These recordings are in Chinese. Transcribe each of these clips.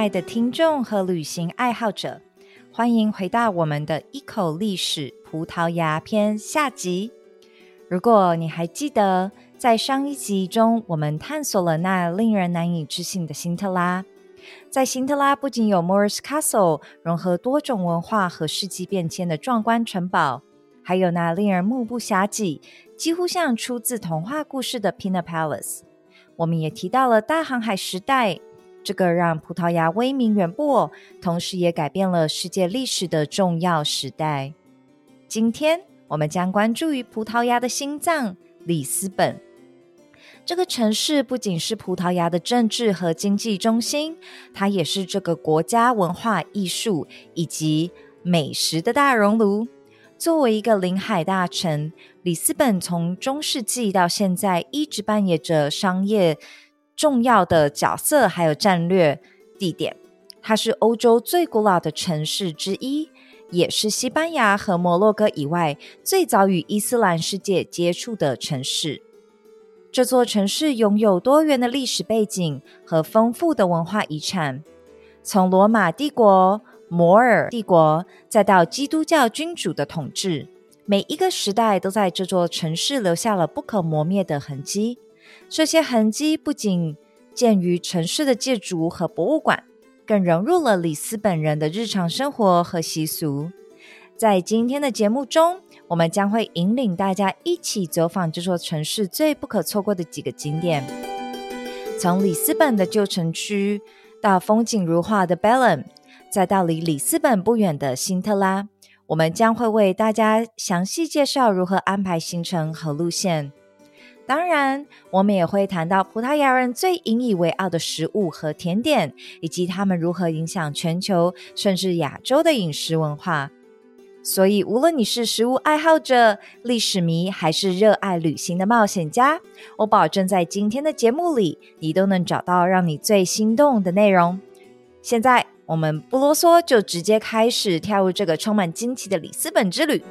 爱的听众和旅行爱好者，欢迎回到我们的一口历史葡萄牙篇下集。如果你还记得，在上一集中，我们探索了那令人难以置信的辛特拉。在辛特拉，不仅有 Morris Castle 融合多种文化和世纪变迁的壮观城堡，还有那令人目不暇接、几乎像出自童话故事的 Pina Palace。我们也提到了大航海时代，这个让葡萄牙威名远播，同时也改变了世界历史的重要时代。今天，我们将关注于葡萄牙的心脏——里斯本。这个城市不仅是葡萄牙的政治和经济中心，它也是这个国家文化艺术以及美食的大熔炉。作为一个临海大城，里斯本从中世纪到现在一直扮演着商业重要的角色，还有战略地点。它是欧洲最古老的城市之一，也是西班牙和摩洛哥以外最早与伊斯兰世界接触的城市。这座城市拥有多元的历史背景和丰富的文化遗产，从罗马帝国。摩尔帝国，再到基督教君主的统治，每一个时代都在这座城市留下了不可磨灭的痕迹。这些痕迹不仅见于城市的建筑和博物馆，更融入了里斯本人的日常生活和习俗。在今天的节目中，我们将会引领大家一起走访这座城市最不可错过的几个景点，从里斯本的旧城区到风景如画的 Bellem。再到离里斯本不远的辛特拉，我们将会为大家详细介绍如何安排行程和路线。当然，我们也会谈到葡萄牙人最引以为傲的食物和甜点，以及他们如何影响全球甚至亚洲的饮食文化。所以，无论你是食物爱好者、历史迷，还是热爱旅行的冒险家，我保证在今天的节目里，你都能找到让你最心动的内容。现在。我们不啰嗦，就直接开始跳入这个充满惊奇的里斯本之旅。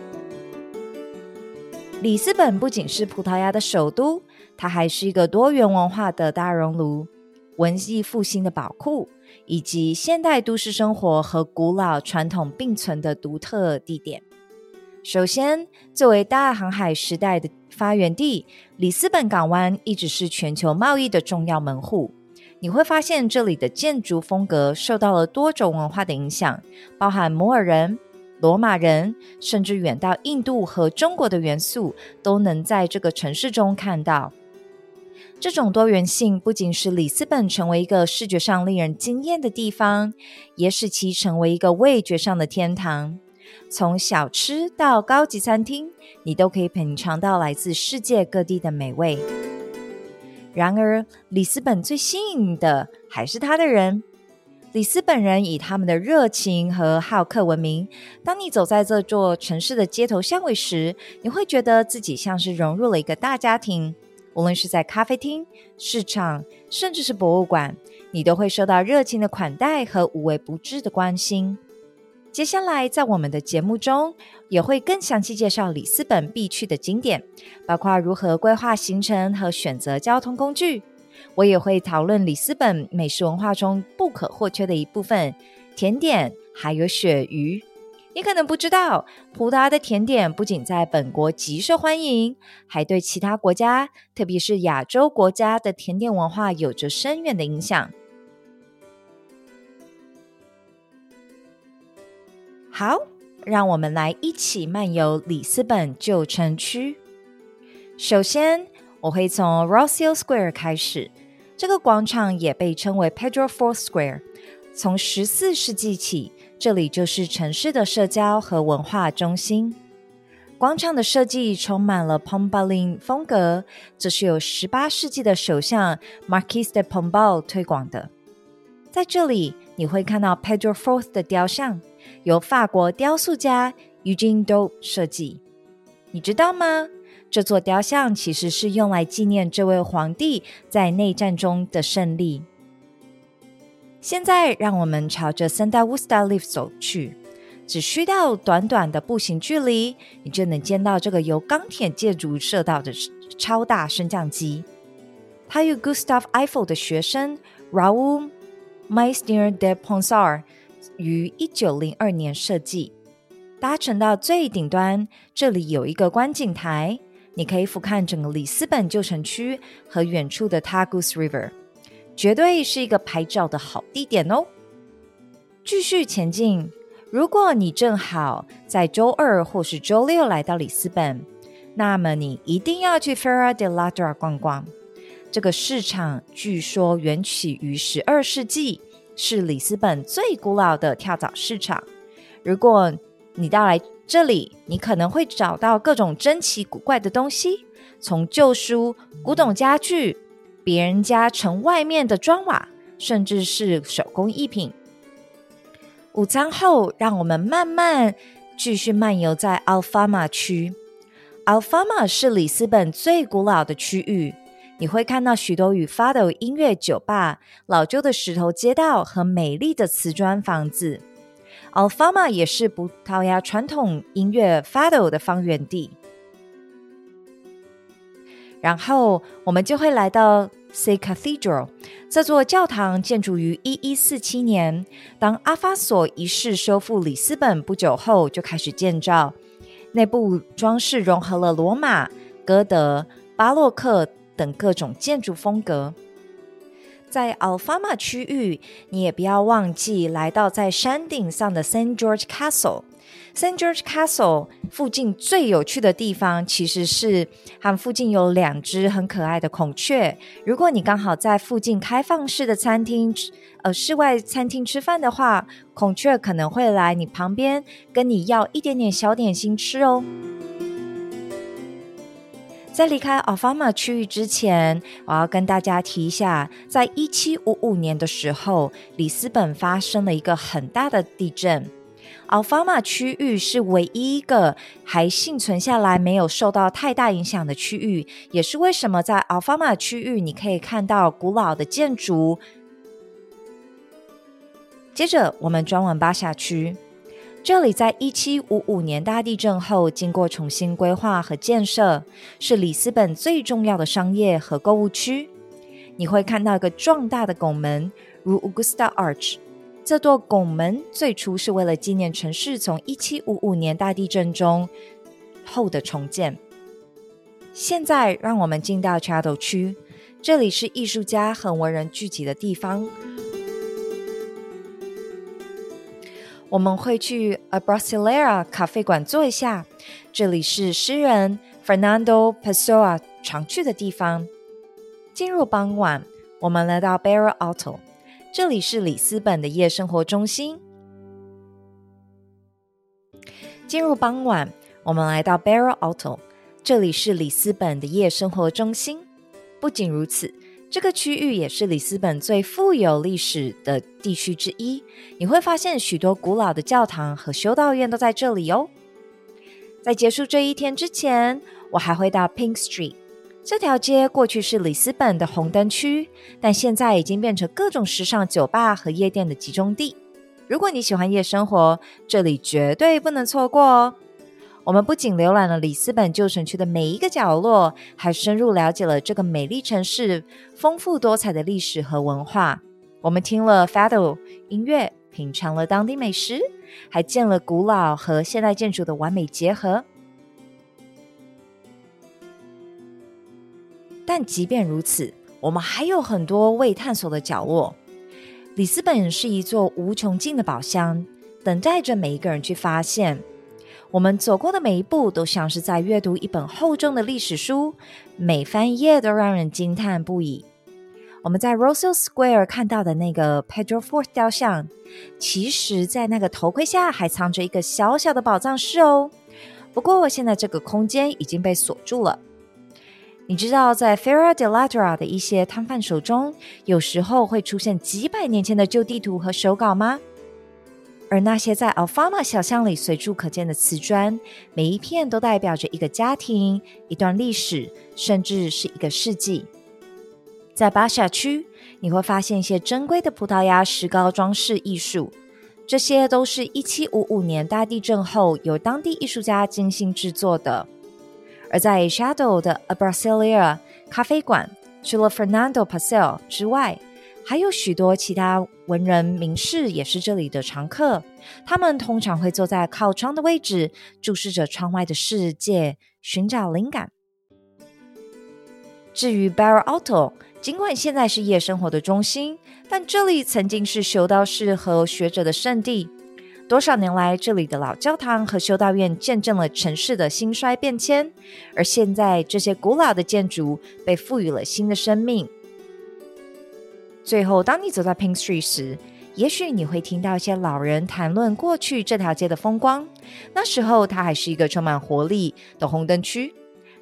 里斯本不仅是葡萄牙的首都，它还是一个多元文化的大熔炉、文艺复兴的宝库，以及现代都市生活和古老传统并存的独特地点。首先，作为大航海时代的发源地，里斯本港湾一直是全球贸易的重要门户。你会发现这里的建筑风格受到了多种文化的影响，包含摩尔人、罗马人，甚至远到印度和中国的元素，都能在这个城市中看到。这种多元性不仅使里斯本成为一个视觉上令人惊艳的地方，也使其成为一个味觉上的天堂。从小吃到高级餐厅，你都可以品尝到来自世界各地的美味。然而，里斯本最吸引的还是他的人。里斯本人以他们的热情和好客闻名。当你走在这座城市的街头巷尾时，你会觉得自己像是融入了一个大家庭。无论是在咖啡厅、市场，甚至是博物馆，你都会受到热情的款待和无微不至的关心。接下来，在我们的节目中，也会更详细介绍里斯本必去的景点，包括如何规划行程和选择交通工具。我也会讨论里斯本美食文化中不可或缺的一部分——甜点，还有鳕鱼。你可能不知道，葡萄牙的甜点不仅在本国极受欢迎，还对其他国家，特别是亚洲国家的甜点文化有着深远的影响。好，让我们来一起漫游里斯本旧城区。首先，我会从 Rossio Square 开始。这个广场也被称为 Pedro four Square。从十四世纪起，这里就是城市的社交和文化中心。广场的设计充满了 Pombal 风格，这是由十八世纪的首相 Marquis de Pombal 推广的。在这里，你会看到 Pedro Fourth 的雕像。由法国雕塑家 Eugene Do 设计，你知道吗？这座雕像其实是用来纪念这位皇帝在内战中的胜利。现在，让我们朝着 Santa w u s t a l i f 走去，只需要短短的步行距离，你就能见到这个由钢铁建筑设到的超大升降机。它与 Gustav Eiffel 的学生 Raoul Meissner de Ponsar 于一九零二年设计。搭乘到最顶端，这里有一个观景台，你可以俯瞰整个里斯本旧城区和远处的 Tagus River，绝对是一个拍照的好地点哦。继续前进，如果你正好在周二或是周六来到里斯本，那么你一定要去 Ferra de Ladra 逛逛。这个市场据说源起于十二世纪，是里斯本最古老的跳蚤市场。如果你到来这里，你可能会找到各种珍奇古怪的东西，从旧书、古董家具、别人家城外面的砖瓦，甚至是手工艺品。午餐后，让我们慢慢继续漫游在 Alfama 区。Alfama 是里斯本最古老的区域，你会看到许多与 Fado 音乐酒吧、老旧的石头街道和美丽的瓷砖房子。Alfama 也是葡萄牙传统音乐 Fado 的发源地。然后我们就会来到 Say Cathedral 这座教堂，建筑于一一四七年。当阿法索一世收复里斯本不久后，就开始建造。内部装饰融合了罗马、哥德、巴洛克等各种建筑风格。在 Alfama 区域，你也不要忘记来到在山顶上的 Saint George Castle。Saint George Castle 附近最有趣的地方，其实是它附近有两只很可爱的孔雀。如果你刚好在附近开放式的餐厅，呃，室外餐厅吃饭的话，孔雀可能会来你旁边跟你要一点点小点心吃哦。在离开 Alfama 区域之前，我要跟大家提一下，在一七五五年的时候，里斯本发生了一个很大的地震。Alfama 区域是唯一一个还幸存下来、没有受到太大影响的区域，也是为什么在 Alfama 区域你可以看到古老的建筑。接着，我们转往巴夏区。这里在一七五五年大地震后，经过重新规划和建设，是里斯本最重要的商业和购物区。你会看到一个壮大的拱门，如 Augusta Arch。这座拱门最初是为了纪念城市从一七五五年大地震中后的重建。现在，让我们进到 Chado 区，这里是艺术家和文人聚集的地方。我们会去 A Brasileira 咖啡馆坐一下，这里是诗人 Fernando Pessoa 常去的地方。进入傍晚，我们来到 Barra Alto，这里是里斯本的夜生活中心。进入傍晚，我们来到 Barra Alto，这里是里斯本的夜生活中心。不仅如此。这个区域也是里斯本最富有历史的地区之一。你会发现许多古老的教堂和修道院都在这里哦。在结束这一天之前，我还会到 Pink Street 这条街。过去是里斯本的红灯区，但现在已经变成各种时尚酒吧和夜店的集中地。如果你喜欢夜生活，这里绝对不能错过哦。我们不仅浏览了里斯本旧城区的每一个角落，还深入了解了这个美丽城市丰富多彩的历史和文化。我们听了 Fado 音乐，品尝了当地美食，还见了古老和现代建筑的完美结合。但即便如此，我们还有很多未探索的角落。里斯本是一座无穷尽的宝箱，等待着每一个人去发现。我们走过的每一步都像是在阅读一本厚重的历史书，每翻一页都让人惊叹不已。我们在 Rosell Square 看到的那个 Pedro Forth 雕像，其实，在那个头盔下还藏着一个小小的宝藏室哦。不过，现在这个空间已经被锁住了。你知道，在 Ferra de Ladra 的一些摊贩手中，有时候会出现几百年前的旧地图和手稿吗？而那些在 Alfama 小巷里随处可见的瓷砖，每一片都代表着一个家庭、一段历史，甚至是一个世纪。在巴夏区，你会发现一些珍贵的葡萄牙石膏装饰艺术，这些都是一七五五年大地震后由当地艺术家精心制作的。而在 Shadow 的 A Brasilia 咖啡馆，除了 Fernando Pasel 之外，还有许多其他文人名士也是这里的常客。他们通常会坐在靠窗的位置，注视着窗外的世界，寻找灵感。至于 Barra Alto，尽管现在是夜生活的中心，但这里曾经是修道士和学者的圣地。多少年来，这里的老教堂和修道院见证了城市的兴衰变迁，而现在这些古老的建筑被赋予了新的生命。最后，当你走在 Pink Street 时，也许你会听到一些老人谈论过去这条街的风光。那时候，它还是一个充满活力的红灯区，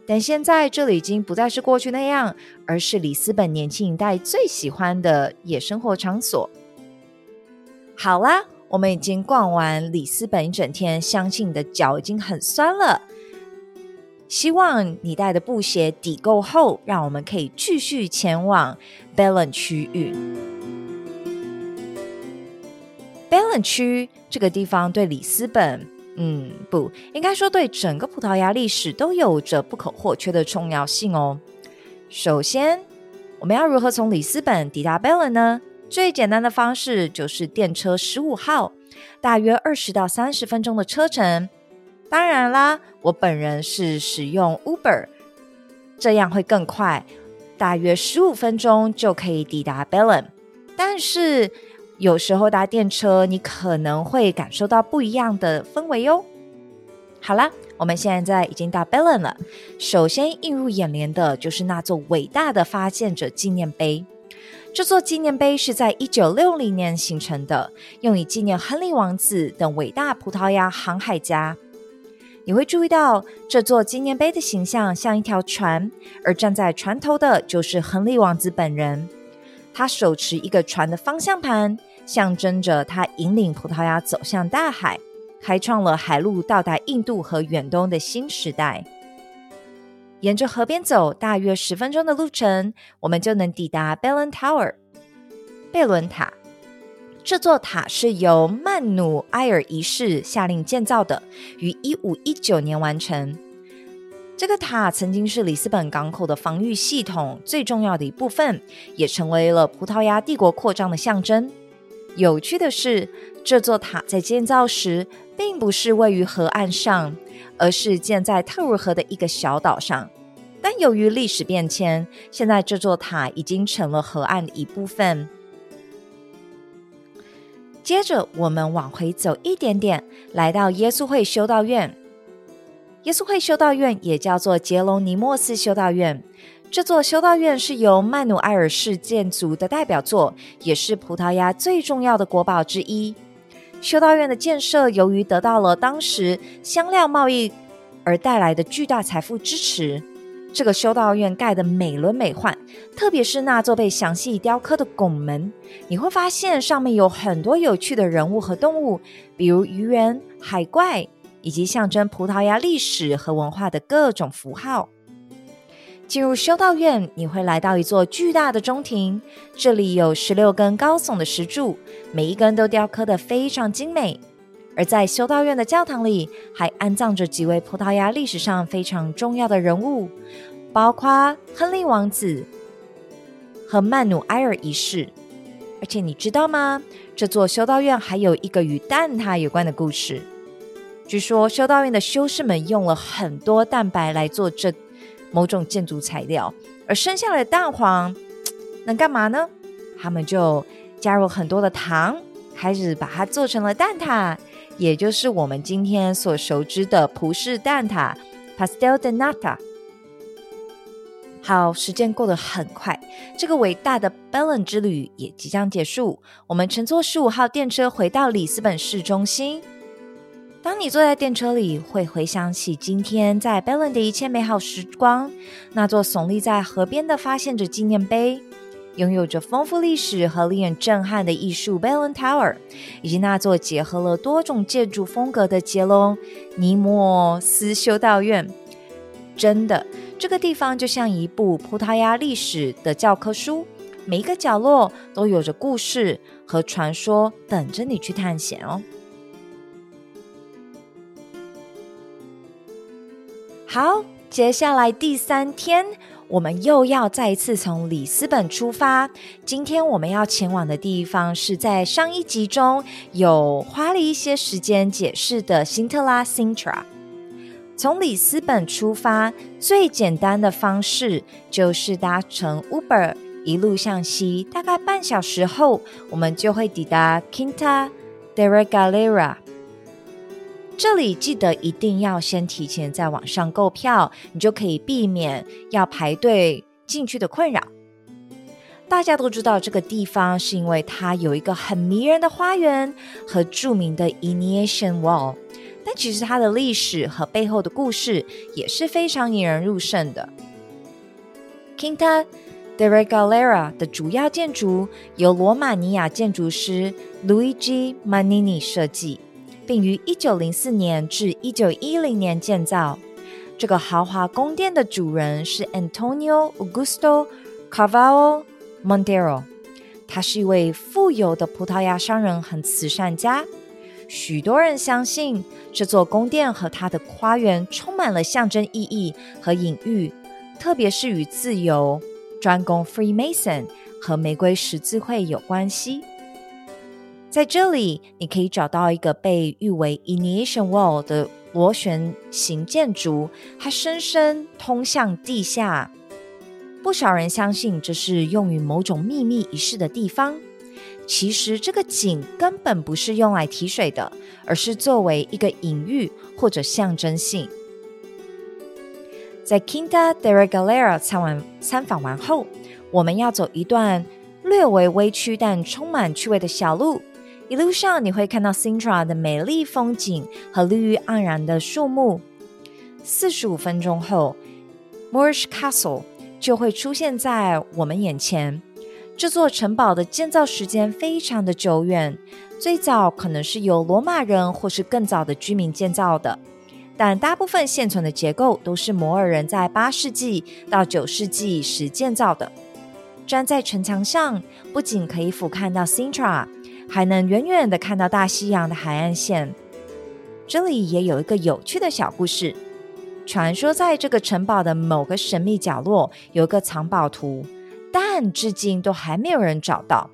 但现在这里已经不再是过去那样，而是里斯本年轻一代最喜欢的夜生活场所。好啦。我们已经逛完里斯本一整天，相信你的脚已经很酸了。希望你带的布鞋底够厚，让我们可以继续前往 Belen 区域。Belen 区这个地方对里斯本，嗯，不应该说对整个葡萄牙历史都有着不可或缺的重要性哦。首先，我们要如何从里斯本抵达 Belen 呢？最简单的方式就是电车十五号，大约二十到三十分钟的车程。当然啦，我本人是使用 Uber，这样会更快，大约十五分钟就可以抵达 Belen。但是有时候搭电车，你可能会感受到不一样的氛围哟。好啦，我们现在已经到 Belen 了。首先映入眼帘的就是那座伟大的发现者纪念碑。这座纪念碑是在一九六零年形成的，用以纪念亨利王子等伟大葡萄牙航海家。你会注意到这座纪念碑的形象像一条船，而站在船头的就是亨利王子本人。他手持一个船的方向盘，象征着他引领葡萄牙走向大海，开创了海路到达印度和远东的新时代。沿着河边走，大约十分钟的路程，我们就能抵达贝伦 Tower（ 贝伦塔）。这座塔是由曼努埃尔一世下令建造的，于一五一九年完成。这个塔曾经是里斯本港口的防御系统最重要的一部分，也成为了葡萄牙帝国扩张的象征。有趣的是，这座塔在建造时并不是位于河岸上。而是建在特鲁河的一个小岛上，但由于历史变迁，现在这座塔已经成了河岸的一部分。接着，我们往回走一点点，来到耶稣会修道院。耶稣会修道院也叫做杰隆尼莫斯修道院。这座修道院是由曼努埃尔式建筑的代表作，也是葡萄牙最重要的国宝之一。修道院的建设，由于得到了当时香料贸易而带来的巨大财富支持，这个修道院盖得美轮美奂。特别是那座被详细雕刻的拱门，你会发现上面有很多有趣的人物和动物，比如鱼人、海怪，以及象征葡萄牙历史和文化的各种符号。进入修道院，你会来到一座巨大的中庭，这里有十六根高耸的石柱，每一根都雕刻得非常精美。而在修道院的教堂里，还安葬着几位葡萄牙历史上非常重要的人物，包括亨利王子和曼努埃尔一世。而且你知道吗？这座修道院还有一个与蛋挞有关的故事。据说修道院的修士们用了很多蛋白来做这。某种建筑材料，而生下来的蛋黄能干嘛呢？他们就加入很多的糖，开始把它做成了蛋挞，也就是我们今天所熟知的葡式蛋挞 （pastel de nata）。好，时间过得很快，这个伟大的 Belen 之旅也即将结束。我们乘坐十五号电车回到里斯本市中心。当你坐在电车里，会回想起今天在 Belen 的一切美好时光。那座耸立在河边的发现者纪念碑，拥有着丰富历史和令人震撼的艺术 Belen Tower，以及那座结合了多种建筑风格的杰隆尼莫斯修道院。真的，这个地方就像一部葡萄牙历史的教科书，每一个角落都有着故事和传说等着你去探险哦。好，接下来第三天，我们又要再一次从里斯本出发。今天我们要前往的地方是在上一集中有花了一些时间解释的辛特拉 （Sintra）。从里斯本出发，最简单的方式就是搭乘 Uber，一路向西，大概半小时后，我们就会抵达 Quinta de Regalera。这里记得一定要先提前在网上购票，你就可以避免要排队进去的困扰。大家都知道这个地方是因为它有一个很迷人的花园和著名的 Initiation Wall，但其实它的历史和背后的故事也是非常引人入胜的。Quinta de Regalera 的主要建筑由罗马尼亚建筑师 Luigi Manini 设计。并于一九零四年至一九一零年建造。这个豪华宫殿的主人是 Antonio Augusto Carvalho Montero，他是一位富有的葡萄牙商人和慈善家。许多人相信这座宫殿和它的花园充满了象征意义和隐喻，特别是与自由、专攻 Freemason 和玫瑰十字会有关系。在这里，你可以找到一个被誉为 Initiation Wall 的螺旋形建筑，它深深通向地下。不少人相信这是用于某种秘密仪式的地方。其实，这个井根本不是用来提水的，而是作为一个隐喻或者象征性。在 Quinta de Regalera 参完参访完后，我们要走一段略微微曲但充满趣味的小路。一路上你会看到 Sintra 的美丽风景和绿意盎然的树木。四十五分钟后，Moorish Castle 就会出现在我们眼前。这座城堡的建造时间非常的久远，最早可能是由罗马人或是更早的居民建造的，但大部分现存的结构都是摩尔人在八世纪到九世纪时建造的。站在城墙上，不仅可以俯瞰到 Sintra。还能远远的看到大西洋的海岸线。这里也有一个有趣的小故事。传说在这个城堡的某个神秘角落有一个藏宝图，但至今都还没有人找到。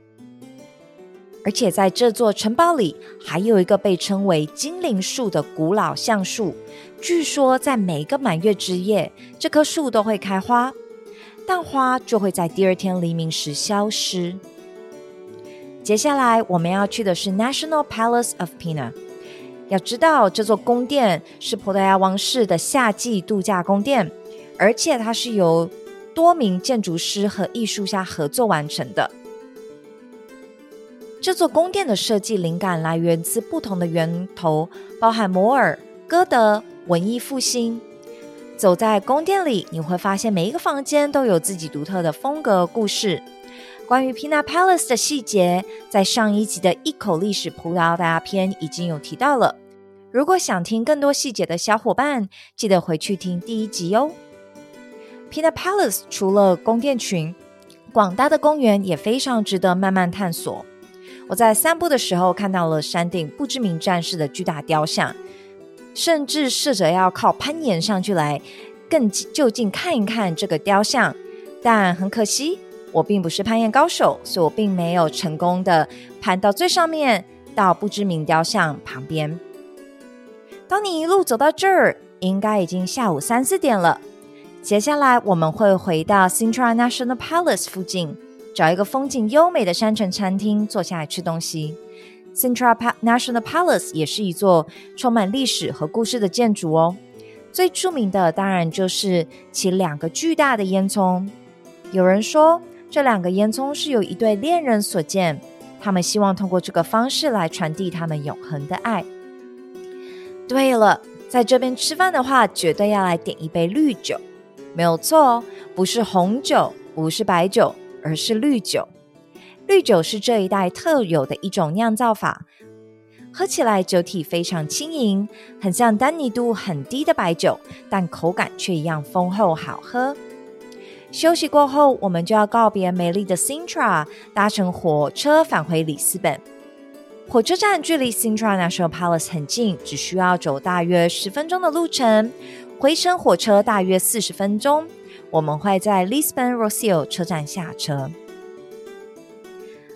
而且在这座城堡里还有一个被称为精灵树的古老橡树，据说在每个满月之夜，这棵树都会开花，但花就会在第二天黎明时消失。接下来我们要去的是 National Palace of Pina。要知道，这座宫殿是葡萄牙王室的夏季度假宫殿，而且它是由多名建筑师和艺术家合作完成的。这座宫殿的设计灵感来源自不同的源头，包含摩尔、歌德、文艺复兴。走在宫殿里，你会发现每一个房间都有自己独特的风格故事。关于 Pina Palace 的细节，在上一集的一口历史葡萄牙篇已经有提到了。如果想听更多细节的小伙伴，记得回去听第一集哦。Pina Palace 除了宫殿群，广大的公园也非常值得慢慢探索。我在散步的时候看到了山顶不知名战士的巨大雕像，甚至试着要靠攀岩上去来更就近看一看这个雕像，但很可惜。我并不是攀岩高手，所以我并没有成功的攀到最上面，到不知名雕像旁边。当你一路走到这儿，应该已经下午三四点了。接下来我们会回到 Sintra National Palace 附近，找一个风景优美的山城餐厅坐下来吃东西。Sintra National Palace 也是一座充满历史和故事的建筑哦。最著名的当然就是其两个巨大的烟囱。有人说。这两个烟囱是由一对恋人所建，他们希望通过这个方式来传递他们永恒的爱。对了，在这边吃饭的话，绝对要来点一杯绿酒，没有错哦，不是红酒，不是白酒，而是绿酒。绿酒是这一带特有的一种酿造法，喝起来酒体非常轻盈，很像单宁度很低的白酒，但口感却一样丰厚好喝。休息过后，我们就要告别美丽的 Sintra，搭乘火车返回里斯本。火车站距离 Sintra National Palace 很近，只需要走大约十分钟的路程。回程火车大约四十分钟。我们会在 Lisbon r o s i o 车站下车。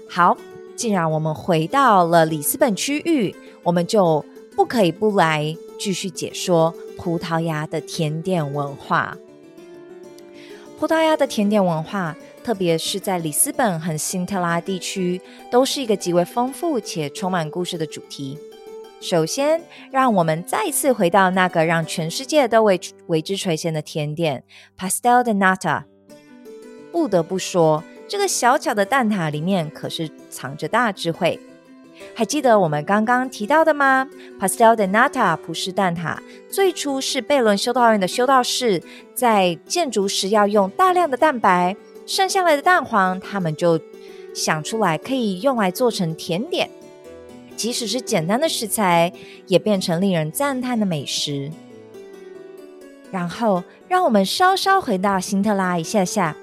好，既然我们回到了里斯本区域，我们就不可以不来继续解说葡萄牙的甜点文化。葡萄牙的甜点文化，特别是在里斯本和辛特拉地区，都是一个极为丰富且充满故事的主题。首先，让我们再次回到那个让全世界都为为之垂涎的甜点 ——Pastel de Nata。不得不说。这个小巧的蛋挞里面可是藏着大智慧。还记得我们刚刚提到的吗？Pastel de Nata 葡式蛋挞最初是贝伦修道院的修道士在建筑时要用大量的蛋白，剩下来的蛋黄，他们就想出来可以用来做成甜点，即使是简单的食材，也变成令人赞叹的美食。然后，让我们稍稍回到辛特拉一下下。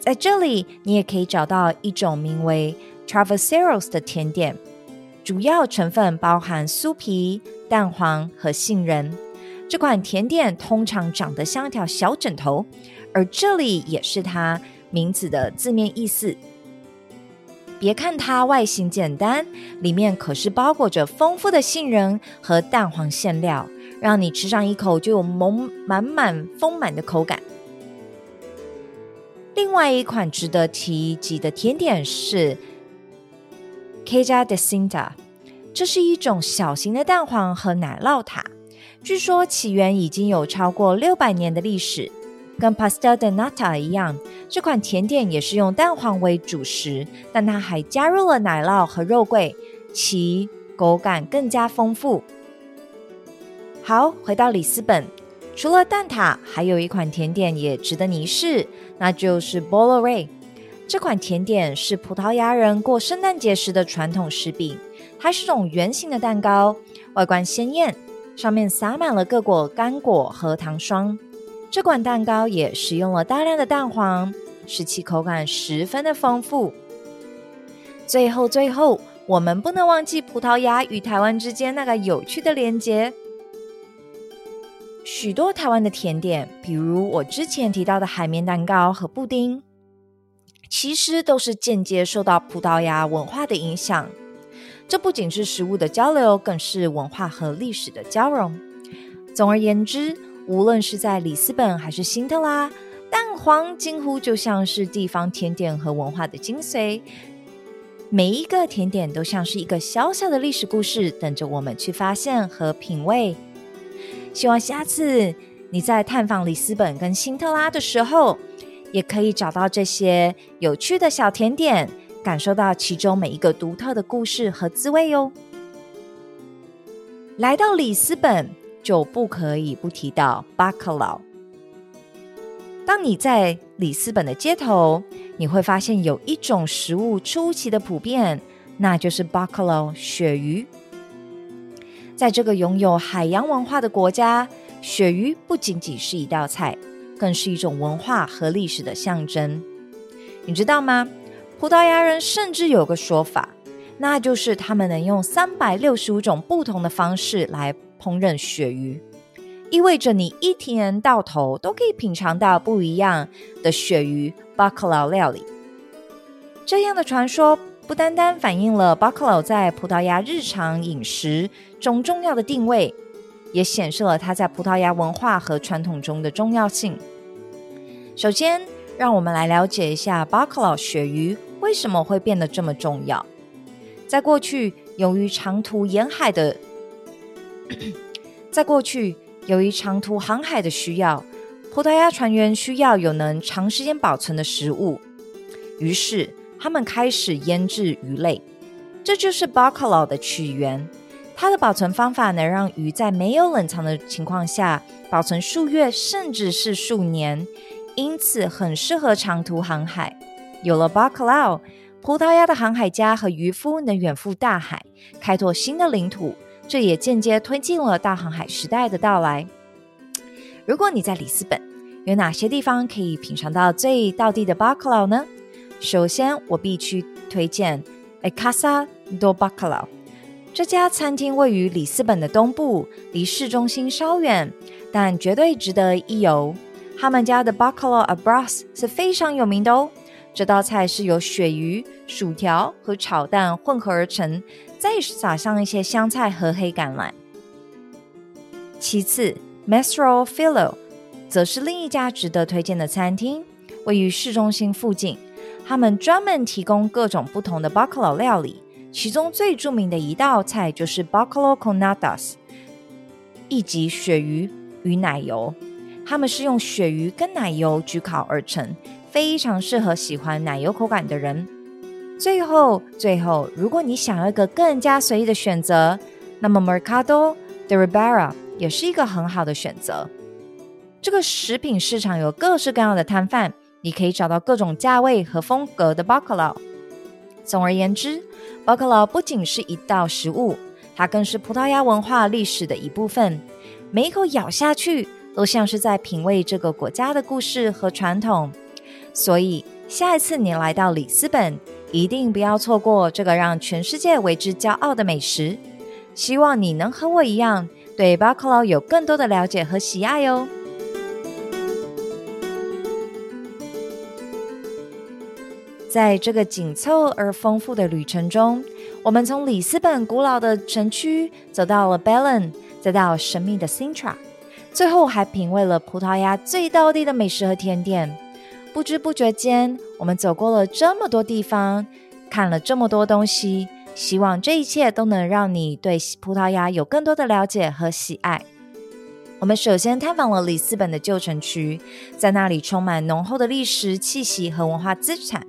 在这里，你也可以找到一种名为 Travesseros 的甜点，主要成分包含酥皮、蛋黄和杏仁。这款甜点通常长得像一条小枕头，而这里也是它名字的字面意思。别看它外形简单，里面可是包裹着丰富的杏仁和蛋黄馅料，让你吃上一口就有满满满丰满的口感。另外一款值得提及的甜点是 Caja de Cinta，这是一种小型的蛋黄和奶酪塔，据说起源已经有超过六百年的历史。跟 Pastel de Nata 一样，这款甜点也是用蛋黄为主食，但它还加入了奶酪和肉桂，其口感更加丰富。好，回到里斯本。除了蛋挞，还有一款甜点也值得你一试，那就是 Bolo Rei。这款甜点是葡萄牙人过圣诞节时的传统食品，它是种圆形的蛋糕，外观鲜艳，上面撒满了各果干果和糖霜。这款蛋糕也使用了大量的蛋黄，使其口感十分的丰富。最后，最后，我们不能忘记葡萄牙与台湾之间那个有趣的连接。许多台湾的甜点，比如我之前提到的海绵蛋糕和布丁，其实都是间接受到葡萄牙文化的影响。这不仅是食物的交流，更是文化和历史的交融。总而言之，无论是在里斯本还是辛特拉，蛋黄几乎就像是地方甜点和文化的精髓。每一个甜点都像是一个小小的历史故事，等着我们去发现和品味。希望下次你在探访里斯本跟辛特拉的时候，也可以找到这些有趣的小甜点，感受到其中每一个独特的故事和滋味哟。来到里斯本，就不可以不提到巴克劳。当你在里斯本的街头，你会发现有一种食物出奇的普遍，那就是巴克劳鳕鱼。在这个拥有海洋文化的国家，鳕鱼不仅仅是一道菜，更是一种文化和历史的象征。你知道吗？葡萄牙人甚至有个说法，那就是他们能用三百六十五种不同的方式来烹饪鳕鱼，意味着你一天到头都可以品尝到不一样的鳕鱼巴克劳料理。这样的传说。不单单反映了巴克劳在葡萄牙日常饮食中重要的定位，也显示了它在葡萄牙文化和传统中的重要性。首先，让我们来了解一下巴克劳鳕鱼为什么会变得这么重要。在过去，由于长途沿海的，在过去由于长途航海的需要，葡萄牙船员需要有能长时间保存的食物，于是。他们开始腌制鱼类，这就是 b a c a l a 的起源。它的保存方法能让鱼在没有冷藏的情况下保存数月甚至是数年，因此很适合长途航海。有了 bacalhau，葡萄牙的航海家和渔夫能远赴大海，开拓新的领土，这也间接推进了大航海时代的到来。如果你在里斯本，有哪些地方可以品尝到最道地的 bacalhau 呢？首先，我必须推荐 A Casa do bacalao 这家餐厅，位于里斯本的东部，离市中心稍远，但绝对值得一游。他们家的 b a c a l a a b r a s 是非常有名的哦。这道菜是由鳕鱼、薯条和炒蛋混合而成，再撒上一些香菜和黑橄榄。其次，Mastro Filo 则是另一家值得推荐的餐厅，位于市中心附近。他们专门提供各种不同的 b a c a l a 料理，其中最著名的一道菜就是 b a c a l o c o n a d a s 一级鳕鱼与奶油。他们是用鳕鱼跟奶油焗烤而成。非常适合喜欢奶油口感的人。最后，最后，如果你想要一个更加随意的选择，那么 Mercado de Ribera 也是一个很好的选择。这个食品市场有各式各样的摊贩，你可以找到各种价位和风格的 bacalao。总而言之 bacao 不仅是一道食物，它更是葡萄牙文化历史的一部分。每一口咬下去，都像是在品味这个国家的故事和传统。所以，下一次你来到里斯本，一定不要错过这个让全世界为之骄傲的美食。希望你能和我一样，对巴克劳有更多的了解和喜爱哟。在这个紧凑而丰富的旅程中，我们从里斯本古老的城区走到了 Belen，再到神秘的 Sintra，最后还品味了葡萄牙最道地的美食和甜点。不知不觉间，我们走过了这么多地方，看了这么多东西。希望这一切都能让你对葡萄牙有更多的了解和喜爱。我们首先探访了里斯本的旧城区，在那里充满浓厚的历史气息和文化资产。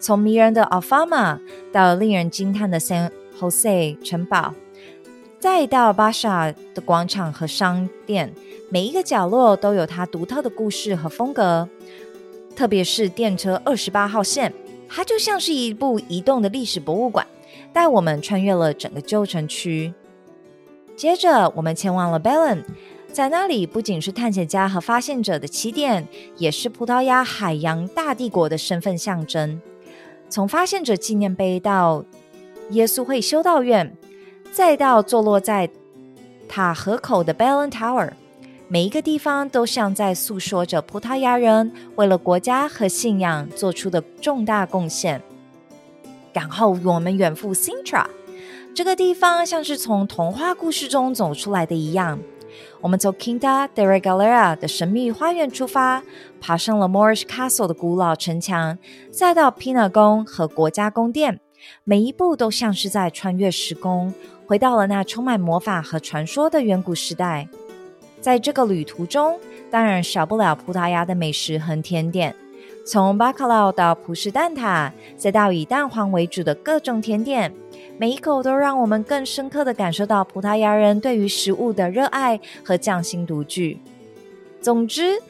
从迷人的 Alfama 到令人惊叹的 San Jose 城堡，再到巴沙的广场和商店，每一个角落都有它独特的故事和风格。特别是电车二十八号线，它就像是一部移动的历史博物馆，带我们穿越了整个旧城区。接着，我们前往了 Belen，在那里不仅是探险家和发现者的起点，也是葡萄牙海洋大帝国的身份象征。从发现者纪念碑到耶稣会修道院，再到坐落在塔河口的 Belen Tower。每一个地方都像在诉说着葡萄牙人为了国家和信仰做出的重大贡献。然后我们远赴 Sintra，这个地方像是从童话故事中走出来的一样。我们从 Kinta de Regalera 的神秘花园出发，爬上了 Moorish Castle 的古老城墙，再到 Pina 宫和国家宫殿，每一步都像是在穿越时空，回到了那充满魔法和传说的远古时代。在这个旅途中，当然少不了葡萄牙的美食和甜点。从巴卡劳到葡式蛋挞，再到以蛋黄为主的各种甜点，每一口都让我们更深刻的感受到葡萄牙人对于食物的热爱和匠心独具。总之，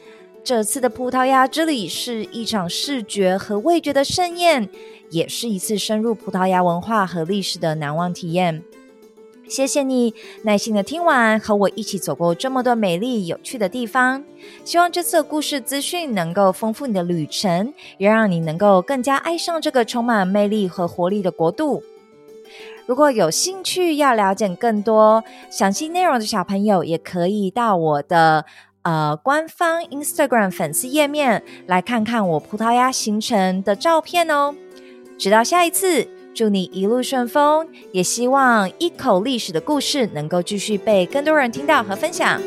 这次的葡萄牙之旅是一场视觉和味觉的盛宴，也是一次深入葡萄牙文化和历史的难忘体验。谢谢你耐心的听完，和我一起走过这么多美丽有趣的地方。希望这次的故事资讯能够丰富你的旅程，也让你能够更加爱上这个充满魅力和活力的国度。如果有兴趣要了解更多详细内容的小朋友，也可以到我的呃官方 Instagram 粉丝页面来看看我葡萄牙行程的照片哦。直到下一次。祝你一路顺风，也希望一口历史的故事能够继续被更多人听到和分享。